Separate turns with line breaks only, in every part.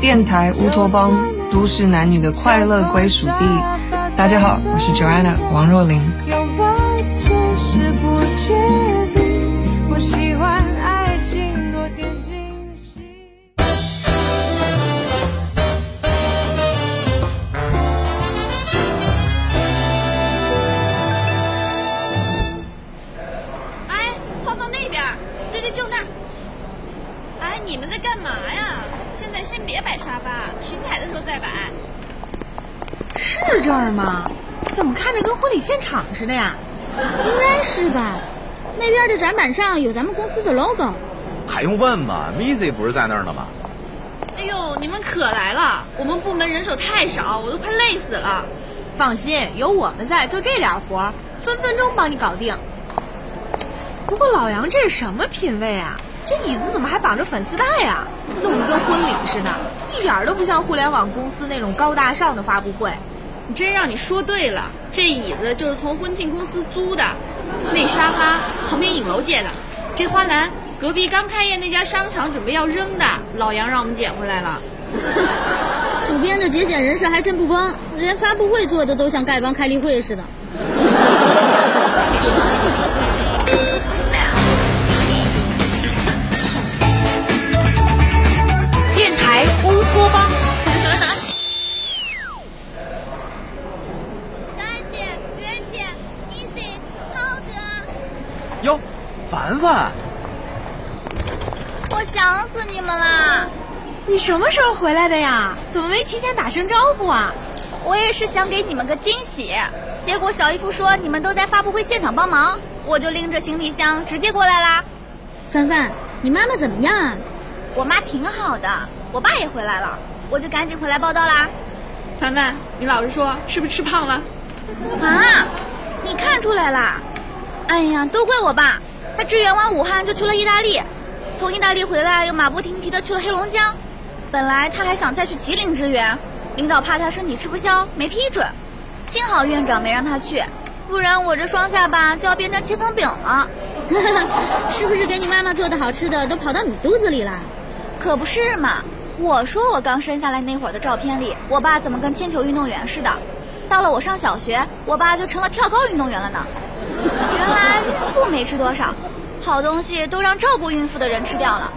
电台乌托邦，都市男女的快乐归属地。大家好，我是 Joanna 王若琳。
哎，你们在干嘛呀？现在先别摆沙发，巡彩的时候再摆。
是这儿吗？怎么看着跟婚礼现场似的呀？
应该是吧？那边的展板上有咱们公司的 logo。
还用问吗？Missy 不是在那儿呢吗？
哎呦，你们可来了！我们部门人手太少，我都快累死了。
放心，有我们在，就这点活，分分钟帮你搞定。不过老杨这是什么品味啊？这椅子怎么还绑着粉丝带呀？弄得跟婚礼似的，一点儿都不像互联网公司那种高大上的发布会。
你真让你说对了，这椅子就是从婚庆公司租的，那沙发旁边影楼借的，这花篮隔壁刚开业那家商场准备要扔的，老杨让我们捡回来了。
主编的节俭人士还真不崩，连发布会做的都像丐帮开例会似的。
什么时候回来的呀？怎么没提前打声招呼啊？
我也是想给你们个惊喜，结果小姨夫说你们都在发布会现场帮忙，我就拎着行李箱直接过来啦。
凡凡，你妈妈怎么样啊？
我妈挺好的，我爸也回来了，我就赶紧回来报道啦。
凡凡，你老实说，是不是吃胖了？
啊，你看出来啦？哎呀，都怪我爸，他支援完武汉就去了意大利，从意大利回来又马不停蹄的去了黑龙江，本来他还想再去吉林支援，领导怕他身体吃不消，没批准，幸好院长没让他去，不然我这双下巴就要变成千层饼了。
是不是给你妈妈做的好吃的都跑到你肚子里了？
可不是嘛！我说我刚生下来那会儿的照片里，我爸怎么跟铅球运动员似的？到了我上小学，我爸就成了跳高运动员了呢。原来孕妇没吃多少，好东西都让照顾孕妇的人吃掉了。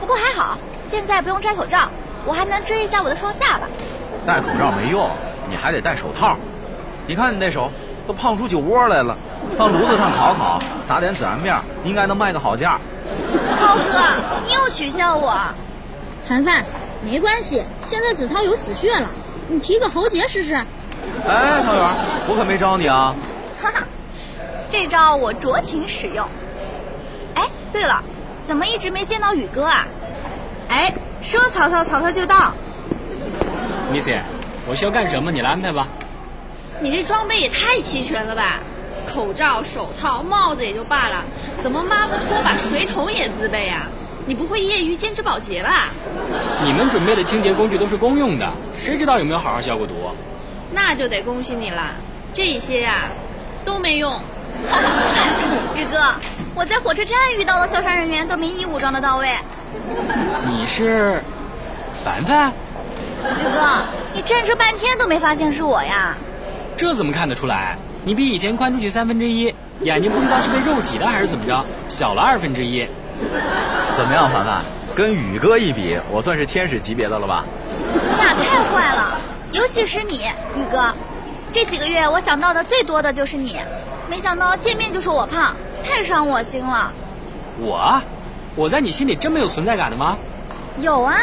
不过还好，现在不用摘口罩，我还能遮一下我的双下巴。
戴口罩没用，你还得戴手套。你看你那手都胖出酒窝来了，放炉子上烤烤，撒点孜然面，应该能卖个好价。
涛哥，你又取笑我。
凡凡，没关系，现在子韬有死穴了，你提个喉结试试。
哎，汤圆，我可没招你啊。
哈哈，这招我酌情使用。哎，对了，怎么一直没见到宇哥啊？
哎，说曹操，曹操就到。
Missy，我需要干什么？你来安排吧。
你这装备也太齐全了吧！口罩、手套、帽子也就罢了，怎么抹布、拖把、水桶也自备啊？你不会业余兼职保洁吧？
你们准备的清洁工具都是公用的，谁知道有没有好好消过毒？
那就得恭喜你了，这些呀、都没用。
宇哥，我在火车站遇到的消杀人员都没你武装的到位。
你是凡凡？
宇哥，你站这半天都没发现是我呀？
这怎么看得出来？你比以前宽出去三分之一，眼睛不知道是被肉挤的还是怎么着，小了二分之一。
怎么样，凡凡？跟宇哥一比，我算是天使级别的了吧？
你俩太坏了，尤其是你，宇哥。这几个月我想到的最多的就是你，没想到见面就说我胖，太伤我心了。
我，我在你心里真没有存在感的吗？
有啊，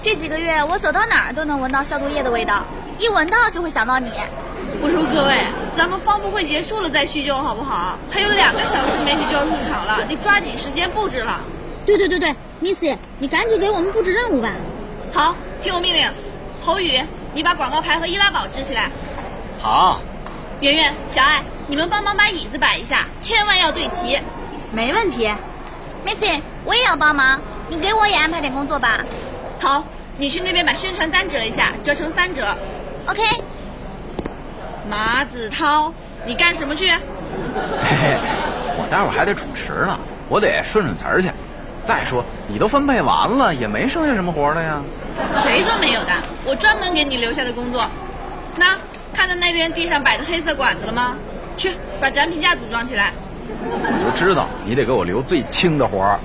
这几个月我走到哪儿都能闻到消毒液的味道，一闻到就会想到你。
我说各位，咱们发布会结束了再叙旧好不好？还有两个小时媒体就要入场了，得抓紧时间布置了。
对对对对，Missy，你赶紧给我们布置任务吧。
好，听我命令，侯宇，你把广告牌和易拉宝支起来。
好，
圆圆、小爱，你们帮忙把椅子摆一下，千万要对齐。
没问题。
Missy，我也要帮忙，你给我也安排点工作吧。
好，你去那边把宣传单折一下，折成三折。
OK，
马子涛，你干什么去？
嘿嘿，我待会儿还得主持呢，我得顺顺词儿去。再说你都分配完了，也没剩下什么活了呀。
谁说没有的？我专门给你留下的工作。那看到那边地上摆的黑色管子了吗？去把展品架组装起来。
我就知道你得给我留最轻的活儿。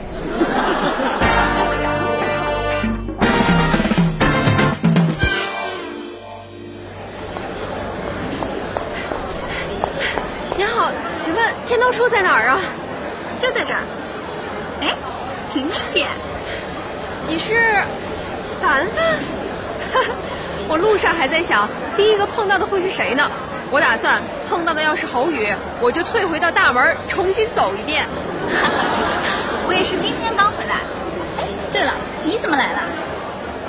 您好，请问签到处在哪儿啊？
就在这儿。哎，婷婷姐，
你是凡凡？我路上还在想，第一个碰到的会是谁呢？我打算碰到的要是侯宇，我就退回到大门重新走一遍。
我也是今天刚回来。哎，对了，你怎么来了？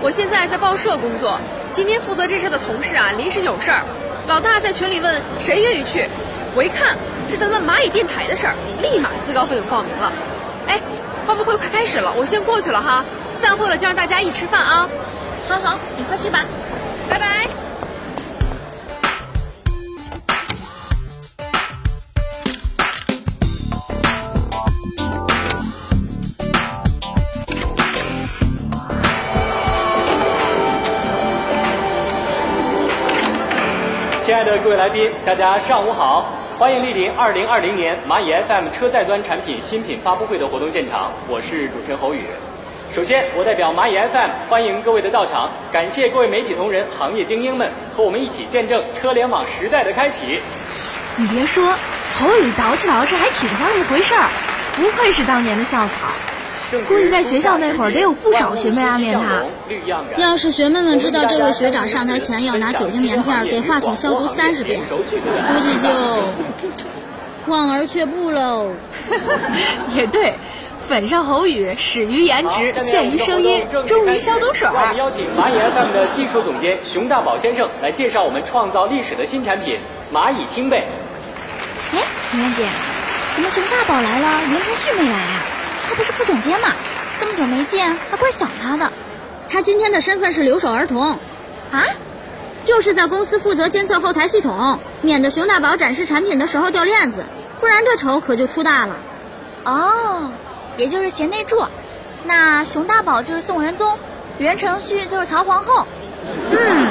我现在在报社工作，今天负责这事的同事啊临时有事儿，老大在群里问谁愿意去，我一看是在问蚂蚁电台的事儿，立马自告奋勇报名了。哎，发布会快开始了，我先过去了哈，散会了就让大家一起吃饭啊。
好好，你快去吧，
拜拜。
来宾，大家上午好，欢迎莅临2020年蚂蚁 FM 车载端产品新品发布会的活动现场，我是主持人侯宇。首先，我代表蚂蚁 FM 欢迎各位的到场，感谢各位媒体同仁、行业精英们和我们一起见证车联网时代的开启。
你别说，侯宇捯饬捯饬还挺像那回事儿，不愧是当年的校草。估计在学校那会儿得有不少学妹暗恋他。
要是学妹们知道这位学长上台前要拿酒精棉片给话筒消毒三十遍，估计就望而却步喽。
也对，粉上侯宇，始于颜值，陷于声音，忠于消毒水。
让我们邀请蚂蚁 FM 的技术总监熊大宝先生来介绍我们创造历史的新产品蚂蚁听呗。
哎，媛姐，怎么熊大宝来了，袁晨旭没来啊？他不是副总监吗？这么久没见，还怪想他的。
他今天的身份是留守儿童，
啊，
就是在公司负责监测后台系统，免得熊大宝展示产品的时候掉链子，不然这仇可就出大了。
哦，也就是贤内助。那熊大宝就是宋仁宗，袁承旭就是曹皇后。
嗯，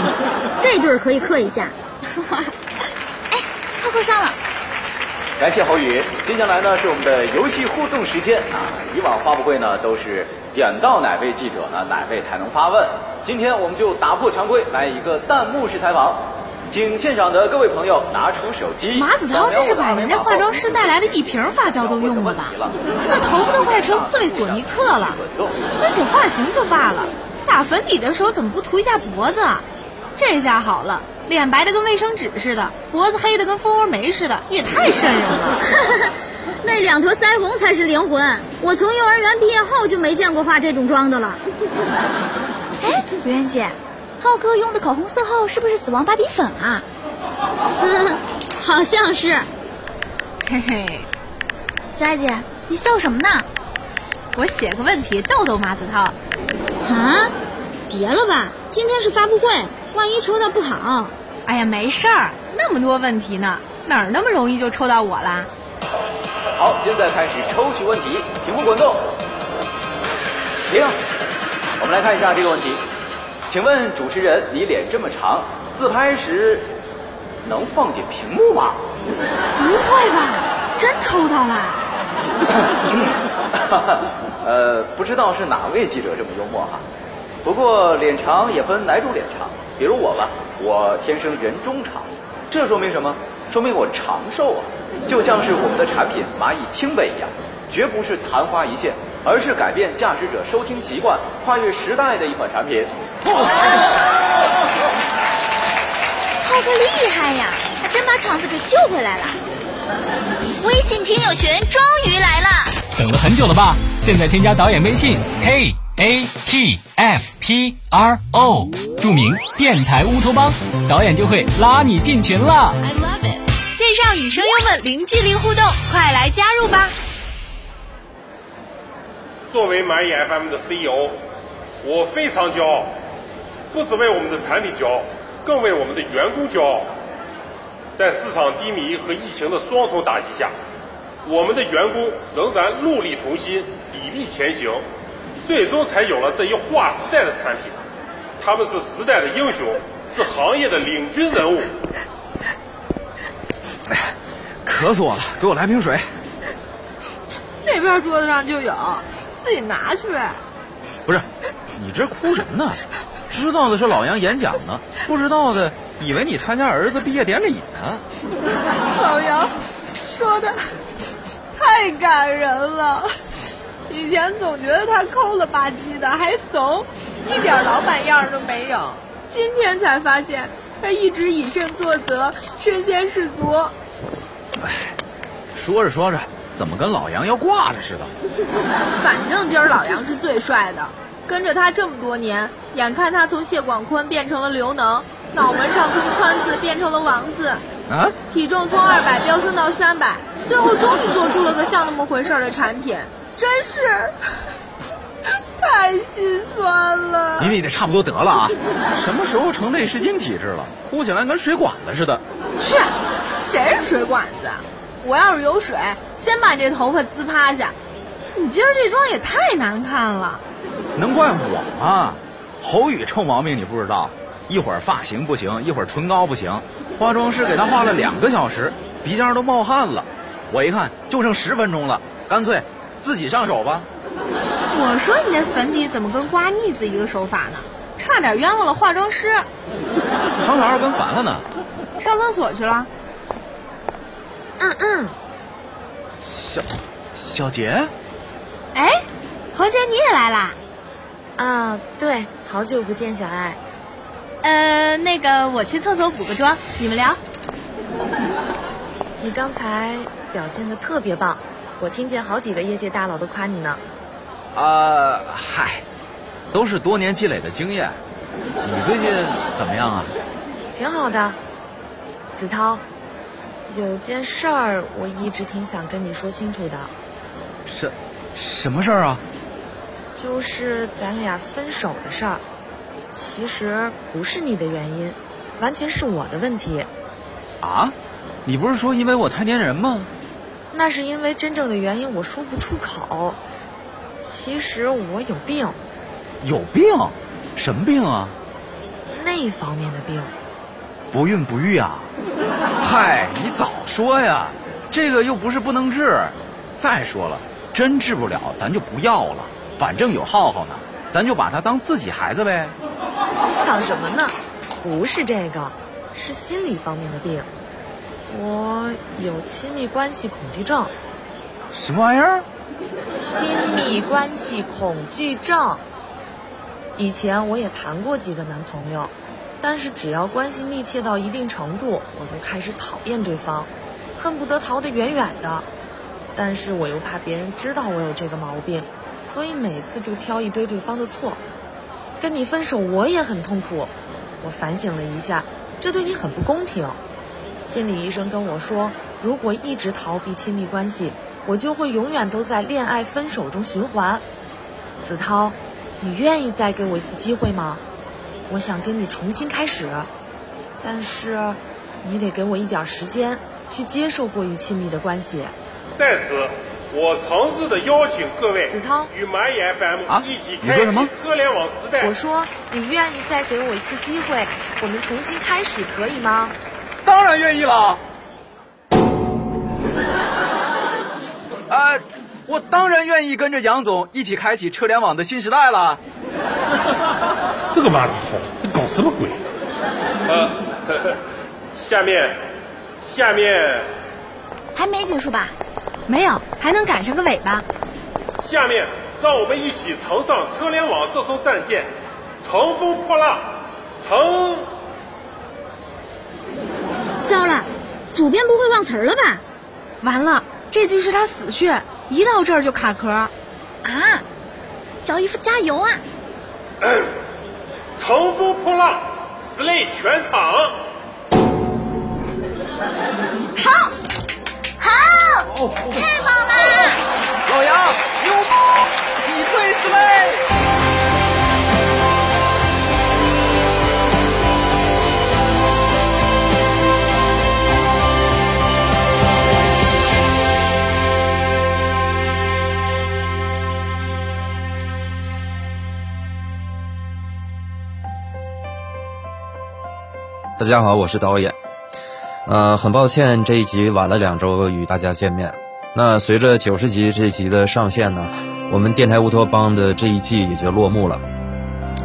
这对儿可以刻一下。
哎，快快上了。
感谢侯宇，接下来呢是我们的游戏互动时间啊。以往发布会呢都是点到哪位记者呢，哪位才能发问。今天我们就打破常规，来一个弹幕式采访，请现场的各位朋友拿出手机。
马子韬这是把人家化妆师带来的一瓶发胶都用了吧？那头发都快成刺猬索尼克了，而且发型就罢了，打粉底的时候怎么不涂一下脖子啊？这下好了。脸白的跟卫生纸似的，脖子黑的跟蜂窝煤似的，也太瘆人了。
那两坨腮红才是灵魂。我从幼儿园毕业后就没见过化这种妆的了。
哎，媛姐，浩哥用的口红色号是不是死亡芭比粉啊？
好像是。
嘿嘿，
佳姐，你笑什么呢？
我写个问题逗逗马子涛。
啊？别了吧，今天是发布会。万一抽到不好，
哎呀，没事儿，那么多问题呢，哪儿那么容易就抽到我啦？
好，现在开始抽取问题，屏幕滚动，停。我们来看一下这个问题，请问主持人，你脸这么长，自拍时能放进屏幕吗？
不会吧，真抽到了？
呃，不知道是哪位记者这么幽默哈。不过脸长也分哪种脸长。比如我吧，我天生人中长，这说明什么？说明我长寿啊！就像是我们的产品蚂蚁听呗一样，绝不是昙花一现，而是改变驾驶者收听习惯、跨越时代的一款产品。
浩哥厉害呀，他真把场子给救回来了。微信听友群终于来了，
等了很久了吧？现在添加导演微信 k。A T F P R O，著名电台乌托邦，导演就会拉你进群了。
I love it，线上与声优们零距离互动，快来加入吧！
作为蚂蚁 FM 的 CEO，我非常骄傲，不只为我们的产品骄傲，更为我们的员工骄傲。在市场低迷和疫情的双重打击下，我们的员工仍然戮力同心，砥砺前行，最终才有了这一划时代的产品。他们是时代的英雄，是行业的领军人物。
哎渴死我了，给我来瓶水。
那边桌子上就有，自己拿去。
不是，你这哭什么呢？知道的是老杨演讲呢，不知道的以为你参加儿子毕业典礼呢。
老杨说的太感人了。以前总觉得他抠了吧唧的，还怂，一点老板样都没有。今天才发现，他一直以身作则，身先士卒。
哎，说着说着，怎么跟老杨要挂着似的？
反正今儿老杨是最帅的，跟着他这么多年，眼看他从谢广坤变成了刘能，脑门上从川字变成了王字，
啊，
体重从二百飙升到三百，最后终于做出了个像那么回事的产品，真是太心酸了。
你你得差不多得了啊！什么时候成内视镜体质了？哭起来跟水管子似的。
去，谁是水管子？我要是有水，先把这头发滋趴下。你今儿这妆也太难看了。
能怪我吗？侯宇臭毛病你不知道，一会儿发型不行，一会儿唇膏不行，化妆师给他化了两个小时，鼻尖都冒汗了。我一看就剩十分钟了，干脆自己上手吧。
我说你那粉底怎么跟刮腻子一个手法呢？差点冤枉了化妆师。
唐老二跟凡凡呢？
上厕所去了。嗯嗯。
小小杰，
哎，侯姐你也来啦？
啊，对，好久不见，小爱。
呃，那个我去厕所补个妆，你们聊。
你刚才表现的特别棒，我听见好几个业界大佬都夸你呢。
啊，嗨，都是多年积累的经验。你最近怎么样啊？
挺好的，子涛，有件事儿我一直挺想跟你说清楚的。
什什么事儿啊？
就是咱俩分手的事儿，其实不是你的原因，完全是我的问题。
啊？你不是说因为我太粘人吗？
那是因为真正的原因我说不出口。其实我有病。
有病？什么病啊？
那方面的病。
不孕不育啊？嗨，你早说呀！这个又不是不能治。再说了，真治不了，咱就不要了。反正有浩浩呢，咱就把他当自己孩子呗。
你想什么呢？不是这个，是心理方面的病。我有亲密关系恐惧症。
什么玩意儿？
亲密关系恐惧症。以前我也谈过几个男朋友，但是只要关系密切到一定程度，我就开始讨厌对方，恨不得逃得远远的。但是我又怕别人知道我有这个毛病，所以每次就挑一堆对方的错。跟你分手我也很痛苦，我反省了一下，这对你很不公平。心理医生跟我说，如果一直逃避亲密关系，我就会永远都在恋爱分手中循环。子涛，你愿意再给我一次机会吗？我想跟你重新开始，但是你得给我一点时间去接受过于亲密的关系。
在此，我诚挚的邀请各位
子涛
与蚂蚁 FM 一起开启
你说什么
车联网时代。
我说，你愿意再给我一次机会，我们重新开始，可以吗？
当然愿意了。啊，我当然愿意跟着杨总一起开启车联网的新时代了。
这个马子头，他搞什么鬼？呃，下面，下面，
还没结束吧？
没有，还能赶上个尾巴。
下面，让我们一起乘上车联网这艘战舰，乘风破浪，乘。
糟了，主编不会忘词儿了吧？
完了，这句是他死穴，一到这儿就卡壳。
啊，小姨夫加油啊！
乘风破浪，实累全场。
好，好，太棒了！
老杨，
大家好，我是导演。呃，很抱歉这一集晚了两周与大家见面。那随着九十集这集的上线呢，我们电台乌托邦的这一季也就落幕了。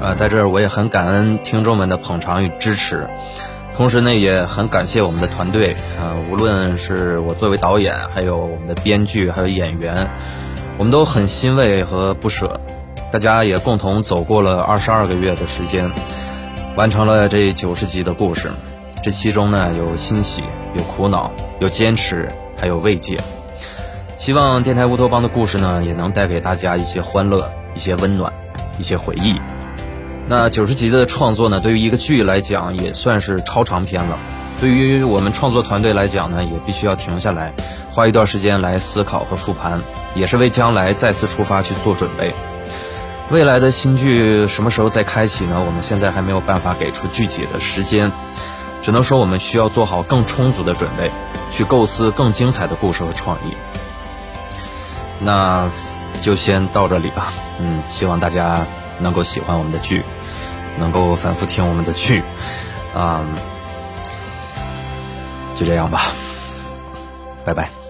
啊，在这儿我也很感恩听众们的捧场与支持，同时呢也很感谢我们的团队啊，无论是我作为导演，还有我们的编剧，还有演员，我们都很欣慰和不舍。大家也共同走过了二十二个月的时间，完成了这九十集的故事。这其中呢有欣喜，有苦恼，有坚持，还有慰藉。希望电台乌托邦的故事呢，也能带给大家一些欢乐、一些温暖、一些回忆。那九十集的创作呢，对于一个剧来讲也算是超长篇了。对于我们创作团队来讲呢，也必须要停下来，花一段时间来思考和复盘，也是为将来再次出发去做准备。未来的新剧什么时候再开启呢？我们现在还没有办法给出具体的时间，只能说我们需要做好更充足的准备，去构思更精彩的故事和创意。那就先到这里吧。嗯，希望大家能够喜欢我们的剧，能够反复听我们的剧。啊，就这样吧，拜拜。